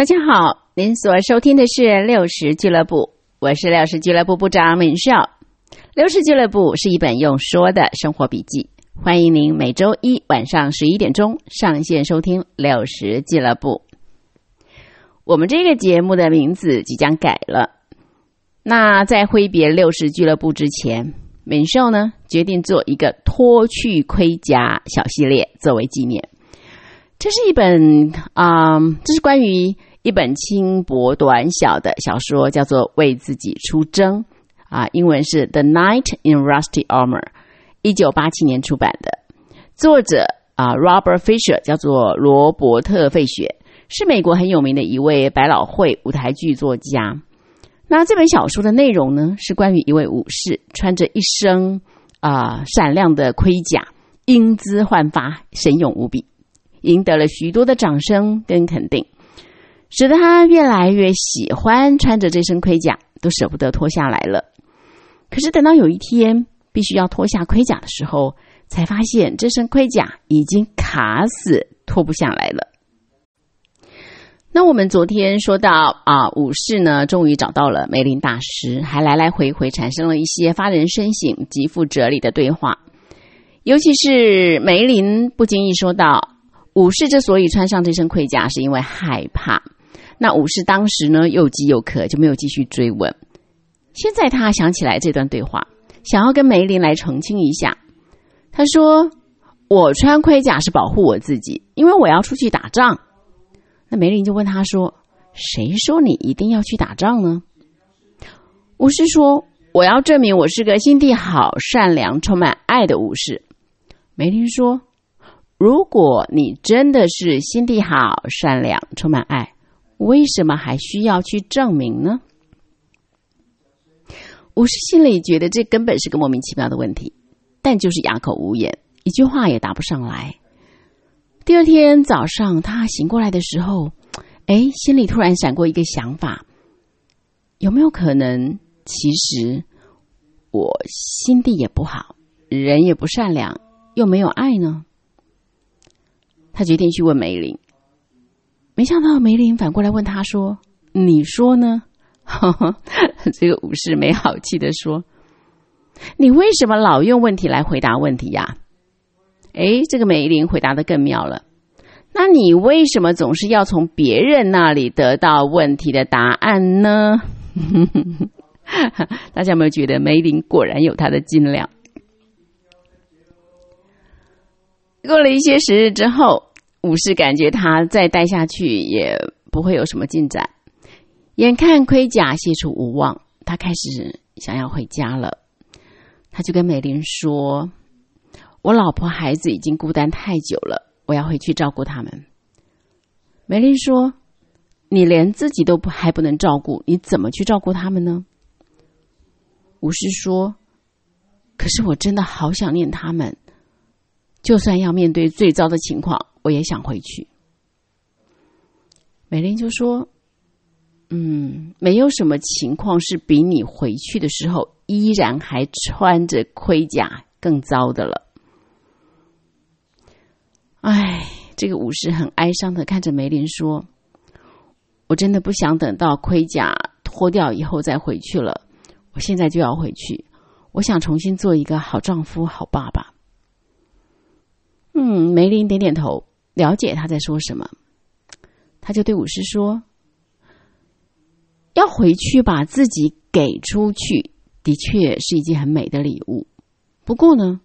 大家好，您所收听的是六十俱乐部，我是六十俱乐部部长敏少。六十俱乐部是一本用说的生活笔记，欢迎您每周一晚上十一点钟上线收听六十俱乐部。我们这个节目的名字即将改了，那在挥别六十俱乐部之前，敏少呢决定做一个脱去盔甲小系列作为纪念。这是一本啊、这是关于一本轻薄短小的小说，叫做《为自己出征》啊，英文是《The Knight in Rusty Armor》，一九八七年出版的。作者啊，Robert Fisher 叫做罗伯特·费雪，是美国很有名的一位百老汇舞台剧作家。那这本小说的内容呢，是关于一位武士穿着一身啊、闪亮的盔甲，英姿焕发，神勇无比。赢得了许多的掌声跟肯定，使得他越来越喜欢穿着这身盔甲，都舍不得脱下来了。可是等到有一天必须要脱下盔甲的时候，才发现这身盔甲已经卡死，脱不下来了。那我们昨天说到啊，武士呢终于找到了梅林大师，还来来回回产生了一些发人深省、极富哲理的对话。尤其是梅林不经意说到，武士之所以穿上这身盔甲，是因为害怕。那武士当时呢又饥又渴，就没有继续追问。现在他想起来这段对话，想要跟梅林来澄清一下。他说：“我穿盔甲是保护我自己，因为我要出去打仗。”那梅林就问他说：“谁说你一定要去打仗呢？”武士说：“我要证明我是个心地好、善良、充满爱的武士。”梅林说：“如果你真的是心地好、善良、充满爱，为什么还需要去证明呢？”武士心里觉得这根本是个莫名其妙的问题，但就是哑口无言，一句话也答不上来。第二天早上，他醒过来的时候，哎，心里突然闪过一个想法：有没有可能，其实我心地也不好，人也不善良，又没有爱呢？他决定去问梅林，没想到梅林反过来问他说：“你说呢？” 这个武士没好气的说：“你为什么老用问题来回答问题呀？”哎，这个梅林回答的更妙了。那你为什么总是要从别人那里得到问题的答案呢？大家有没有觉得梅林果然有他的斤两？过了一些时日之后，武士感觉他再待下去也不会有什么进展。眼看盔甲卸出无望，他开始想要回家了。他就跟美玲说：“我老婆孩子已经孤单太久了，我要回去照顾他们。”梅林说：“你连自己都不还不能照顾，你怎么去照顾他们呢？”武士说：“可是我真的好想念他们，就算要面对最糟的情况，我也想回去。”梅林就说：“嗯，没有什么情况是比你回去的时候依然还穿着盔甲更糟的了。”哎，这个武士很哀伤的看着梅林说：“我真的不想等到盔甲脱掉以后再回去了。”我现在就要回去，我想重新做一个好丈夫、好爸爸。嗯，梅林点点头，了解他在说什么。他就对武士说：“要回去把自己给出去，的确是一件很美的礼物。不过呢，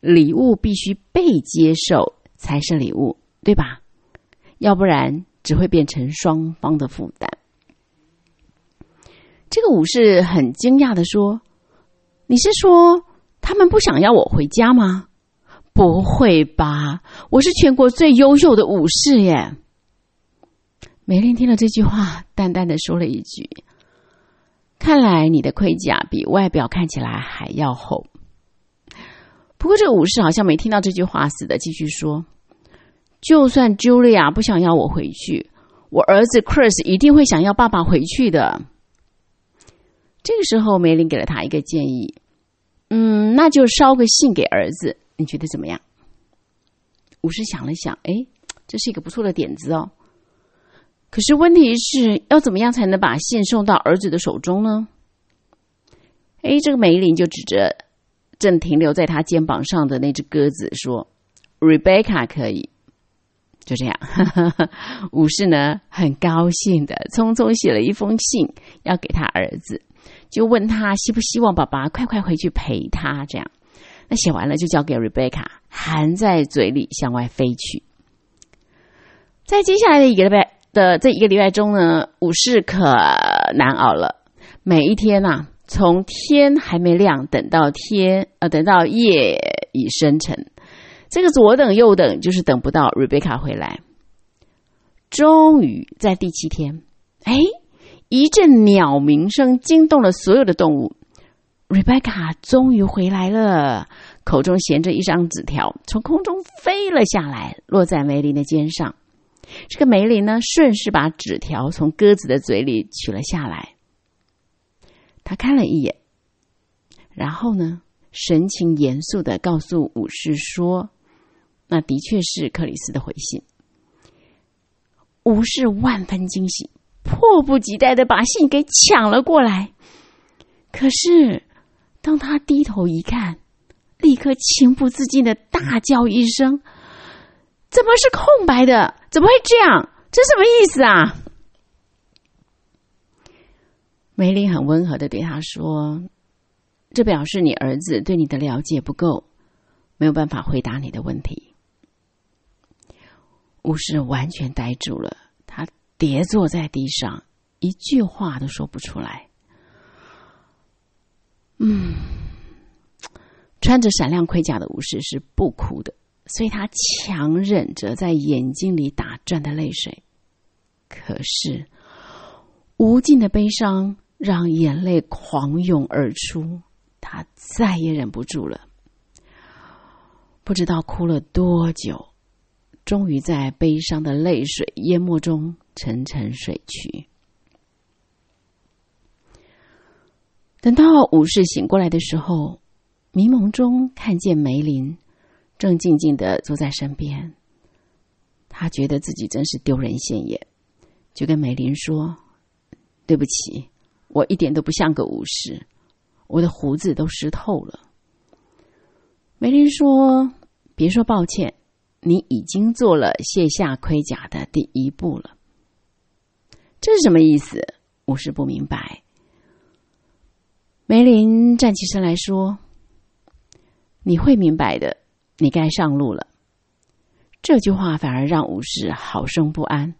礼物必须被接受才是礼物，对吧？要不然只会变成双方的负担。”这个武士很惊讶的说：“你是说他们不想要我回家吗？不会吧，我是全国最优秀的武士耶！”梅林听了这句话，淡淡的说了一句：“看来你的盔甲比外表看起来还要厚。”不过这个武士好像没听到这句话似的，继续说：“就算 Julia 不想要我回去，我儿子 Chris 一定会想要爸爸回去的。”这个时候，梅林给了他一个建议：“嗯，那就捎个信给儿子，你觉得怎么样？”武士想了想，哎，这是一个不错的点子哦。可是问题是要怎么样才能把信送到儿子的手中呢？哎，这个梅林就指着正停留在他肩膀上的那只鸽子说：“Rebecca 可以。”就这样，武士呢很高兴的匆匆写了一封信要给他儿子，就问他希不希望爸爸快快回去陪他。这样，那写完了就交给 Rebecca，含在嘴里向外飞去。在接下来的一个礼拜的这一个礼拜中呢，武士可难熬了。每一天呐，从天还没亮等到天，呃，等到夜已深沉。这个左等右等，就是等不到 Rebecca 回来。终于在第七天，哎，一阵鸟鸣声惊动了所有的动物。Rebecca 终于回来了，口中衔着一张纸条，从空中飞了下来，落在梅林的肩上。这个梅林呢，顺势把纸条从鸽子的嘴里取了下来。他看了一眼，然后呢，神情严肃的告诉武士说。那的确是克里斯的回信。武士万分惊喜，迫不及待的把信给抢了过来。可是，当他低头一看，立刻情不自禁的大叫一声：“怎么是空白的？怎么会这样？这什么意思啊？”梅林很温和的对他说：“这表示你儿子对你的了解不够，没有办法回答你的问题。”巫师完全呆住了，他跌坐在地上，一句话都说不出来。嗯，穿着闪亮盔甲的武士是不哭的，所以他强忍着在眼睛里打转的泪水。可是，无尽的悲伤让眼泪狂涌而出，他再也忍不住了，不知道哭了多久。终于在悲伤的泪水淹没中沉沉睡去。等到武士醒过来的时候，迷蒙中看见梅林正静静的坐在身边。他觉得自己真是丢人现眼，就跟梅林说：“对不起，我一点都不像个武士，我的胡子都湿透了。”梅林说：“别说抱歉。”你已经做了卸下盔甲的第一步了，这是什么意思？武士不明白。梅林站起身来说：“你会明白的，你该上路了。”这句话反而让武士好生不安。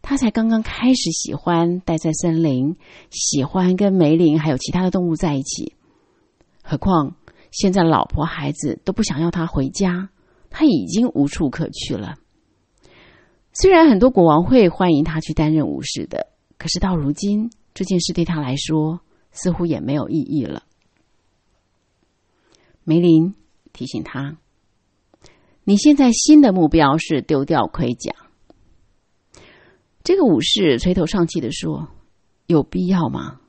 他才刚刚开始喜欢待在森林，喜欢跟梅林还有其他的动物在一起，何况现在老婆孩子都不想要他回家。他已经无处可去了。虽然很多国王会欢迎他去担任武士的，可是到如今这件事对他来说似乎也没有意义了。梅林提醒他：“你现在新的目标是丢掉盔甲。”这个武士垂头丧气的说：“有必要吗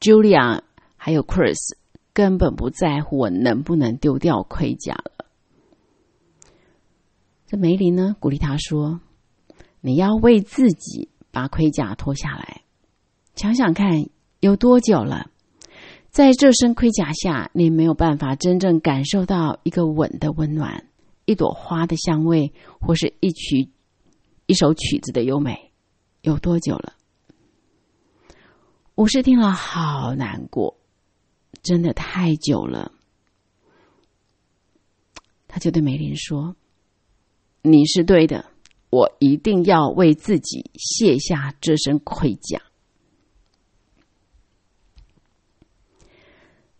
？”Julia 还有 Chris 根本不在乎我能不能丢掉盔甲了。这梅林呢，鼓励他说：“你要为自己把盔甲脱下来，想想看，有多久了，在这身盔甲下，你没有办法真正感受到一个吻的温暖，一朵花的香味，或是一曲一首曲子的优美，有多久了？”武士听了好难过，真的太久了。他就对梅林说。你是对的，我一定要为自己卸下这身盔甲。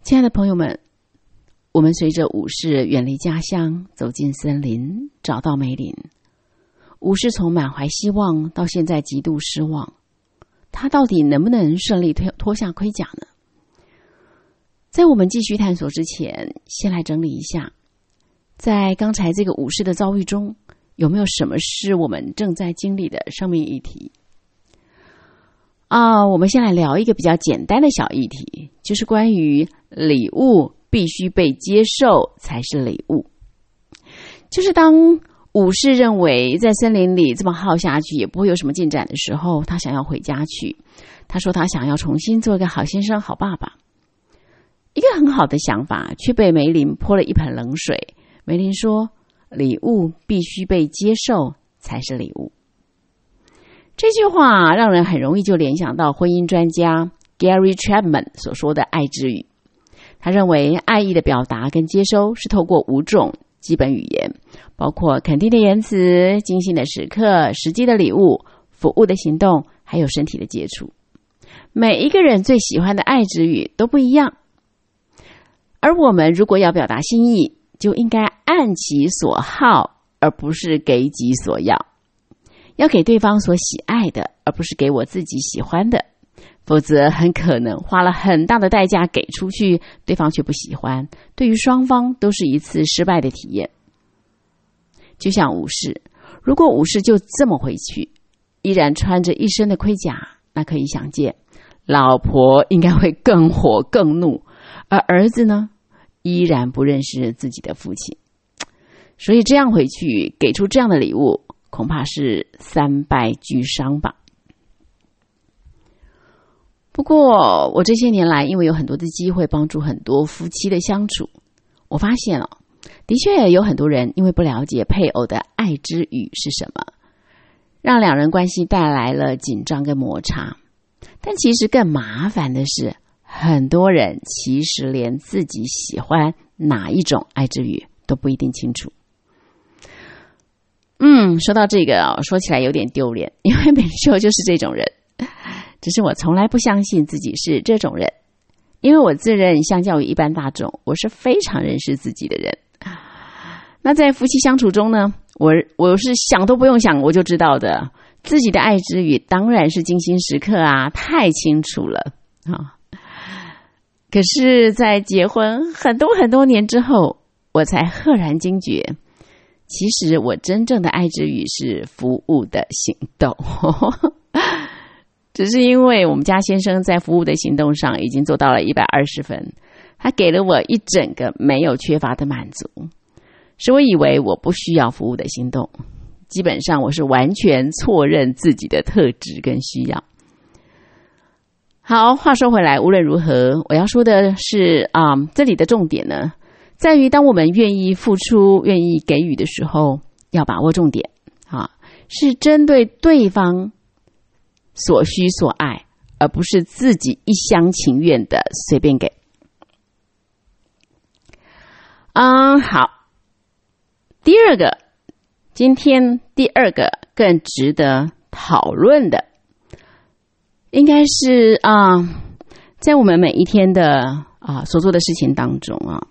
亲爱的朋友们，我们随着武士远离家乡，走进森林，找到梅林。武士从满怀希望到现在极度失望，他到底能不能顺利脱脱下盔甲呢？在我们继续探索之前，先来整理一下，在刚才这个武士的遭遇中。有没有什么是我们正在经历的生命议题？啊，我们先来聊一个比较简单的小议题，就是关于礼物必须被接受才是礼物。就是当武士认为在森林里这么耗下去也不会有什么进展的时候，他想要回家去。他说他想要重新做一个好先生、好爸爸。一个很好的想法，却被梅林泼了一盆冷水。梅林说：“礼物必须被接受才是礼物。”这句话让人很容易就联想到婚姻专家 Gary Chapman 所说的“爱之语”。他认为，爱意的表达跟接收是透过五种基本语言，包括肯定的言辞、精心的时刻、实际的礼物、服务的行动，还有身体的接触。每一个人最喜欢的爱之语都不一样，而我们如果要表达心意，就应该按其所好，而不是给己所要。要给对方所喜爱的，而不是给我自己喜欢的。否则，很可能花了很大的代价给出去，对方却不喜欢，对于双方都是一次失败的体验。就像武士，如果武士就这么回去，依然穿着一身的盔甲，那可以想见，老婆应该会更火更怒，而儿子呢，依然不认识自己的父亲。所以这样回去，给出这样的礼物，恐怕是三败俱伤吧。不过，我这些年来，因为有很多的机会帮助很多夫妻的相处，我发现了，的确有很多人因为不了解配偶的爱之语是什么，让两人关系带来了紧张跟摩擦。但其实更麻烦的是，很多人其实连自己喜欢哪一种爱之语都不一定清楚。嗯，说到这个，说起来有点丢脸，因为美秀就是这种人。只是我从来不相信自己是这种人，因为我自认相较于一般大众，我是非常认识自己的人。那在夫妻相处中呢，我我是想都不用想，我就知道的，自己的爱之语当然是精心时刻啊，太清楚了啊。可是，在结婚很多很多年之后，我才赫然惊觉，其实我真正的爱之语是服务的行动。只是因为我们家先生在服务的行动上已经做到了一百二十分，他给了我一整个没有缺乏的满足，使我以为我不需要服务的行动。基本上我是完全错认自己的特质跟需要。好，话说回来，无论如何，我要说的是啊，这里的重点呢，在于当我们愿意付出、愿意给予的时候，要把握重点啊，是针对对方。所需所爱，而不是自己一厢情愿的随便给。嗯，好。第二个，今天第二个更值得讨论的，应该是啊，在我们每一天的啊所做的事情当中啊，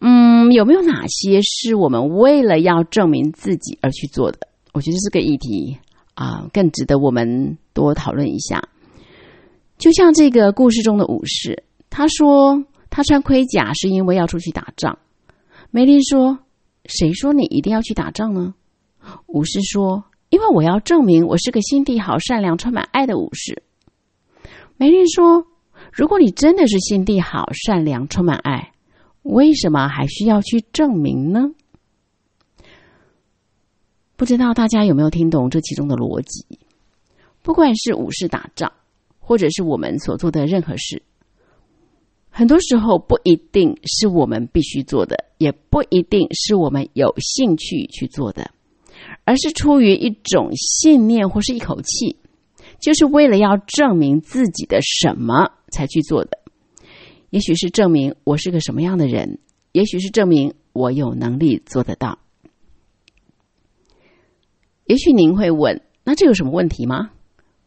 嗯，有没有哪些是我们为了要证明自己而去做的？我觉得这个议题。啊，更值得我们多讨论一下。就像这个故事中的武士，他说他穿盔甲是因为要出去打仗。梅林说：“谁说你一定要去打仗呢？”武士说：“因为我要证明我是个心地好、善良、充满爱的武士。”梅林说：“如果你真的是心地好、善良、充满爱，为什么还需要去证明呢？”不知道大家有没有听懂这其中的逻辑？不管是武士打仗，或者是我们所做的任何事，很多时候不一定是我们必须做的，也不一定是我们有兴趣去做的，而是出于一种信念或是一口气，就是为了要证明自己的什么才去做的。也许是证明我是个什么样的人，也许是证明我有能力做得到。也许您会问：“那这有什么问题吗？”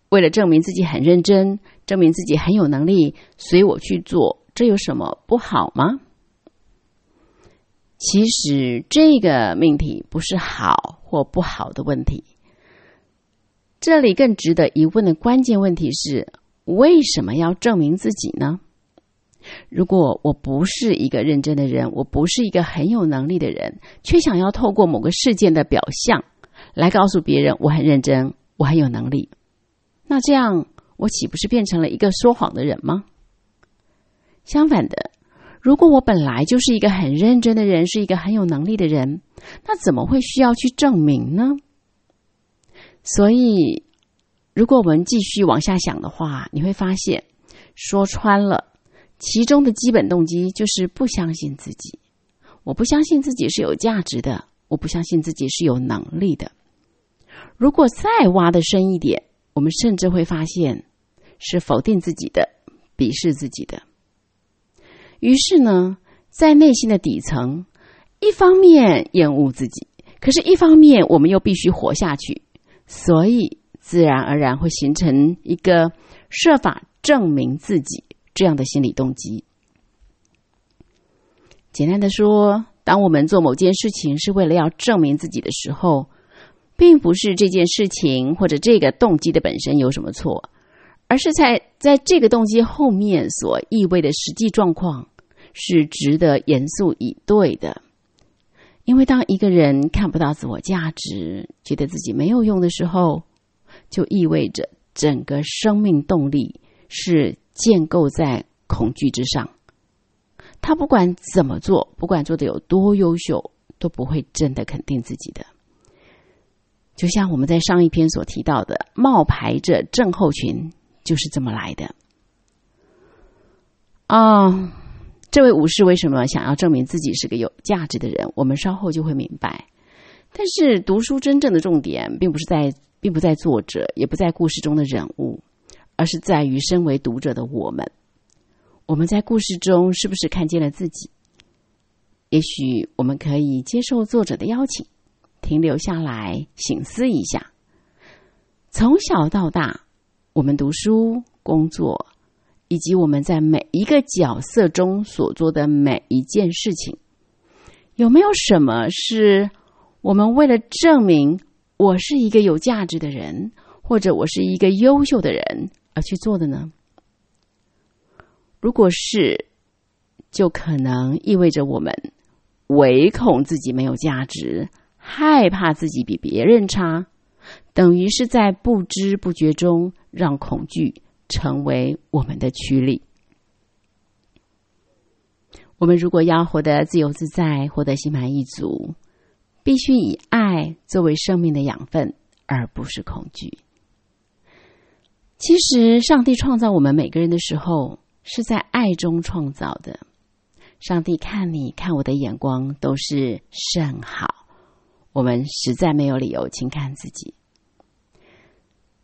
为了证明自己很认真，证明自己很有能力，所以我去做，这有什么不好吗？其实这个命题不是好或不好的问题。这里更值得疑问的关键问题是：为什么要证明自己呢？如果我不是一个认真的人，我不是一个很有能力的人，却想要透过某个事件的表象。来告诉别人我很认真，我很有能力，那这样我岂不是变成了一个说谎的人吗？相反的，如果我本来就是一个很认真的人，是一个很有能力的人，那怎么会需要去证明呢？所以，如果我们继续往下想的话，你会发现，说穿了，其中的基本动机就是不相信自己。我不相信自己是有价值的，我不相信自己是有能力的。如果再挖的深一点，我们甚至会发现是否定自己的、鄙视自己的。于是呢，在内心的底层，一方面厌恶自己，可是一方面我们又必须活下去。所以，自然而然会形成一个设法证明自己这样的心理动机。简单的说，当我们做某件事情是为了要证明自己的时候，并不是这件事情或者这个动机的本身有什么错，而是在在这个动机后面所意味的实际状况是值得严肃以对的。因为当一个人看不到自我价值，觉得自己没有用的时候，就意味着整个生命动力是建构在恐惧之上。他不管怎么做，不管做的有多优秀，都不会真的肯定自己的。就像我们在上一篇所提到的，冒牌者症候群就是这么来的。啊。这位武士为什么想要证明自己是个有价值的人？我们稍后就会明白。但是读书真正的重点，并不是在，并不在作者，也不在故事中的人物，而是在于身为读者的我们。我们在故事中是不是看见了自己？也许我们可以接受作者的邀请，停留下来醒思一下。从小到大，我们读书、工作。以及我们在每一个角色中所做的每一件事情，有没有什么是我们为了证明我是一个有价值的人，或者我是一个优秀的人而去做的呢？如果是，就可能意味着我们唯恐自己没有价值，害怕自己比别人差，等于是在不知不觉中让恐惧。成为我们的驱力。我们如果要活得自由自在，活得心满意足，必须以爱作为生命的养分，而不是恐惧。其实，上帝创造我们每个人的时候，是在爱中创造的。上帝看你看我的眼光都是甚好，我们实在没有理由轻看自己。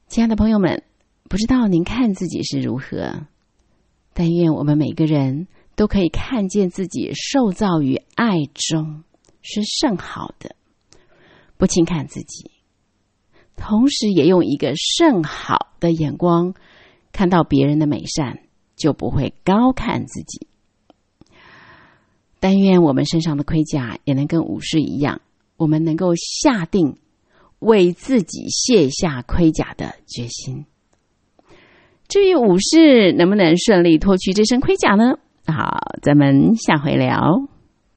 亲爱的朋友们。不知道您看自己是如何，但愿我们每个人都可以看见自己受造于爱中是甚好的，不轻看自己，同时也用一个甚好的眼光看到别人的美善，就不会高看自己。但愿我们身上的盔甲也能跟武士一样，我们能够下定为自己卸下盔甲的决心。至于武士能不能顺利脱去这身盔甲呢？好，咱们下回聊。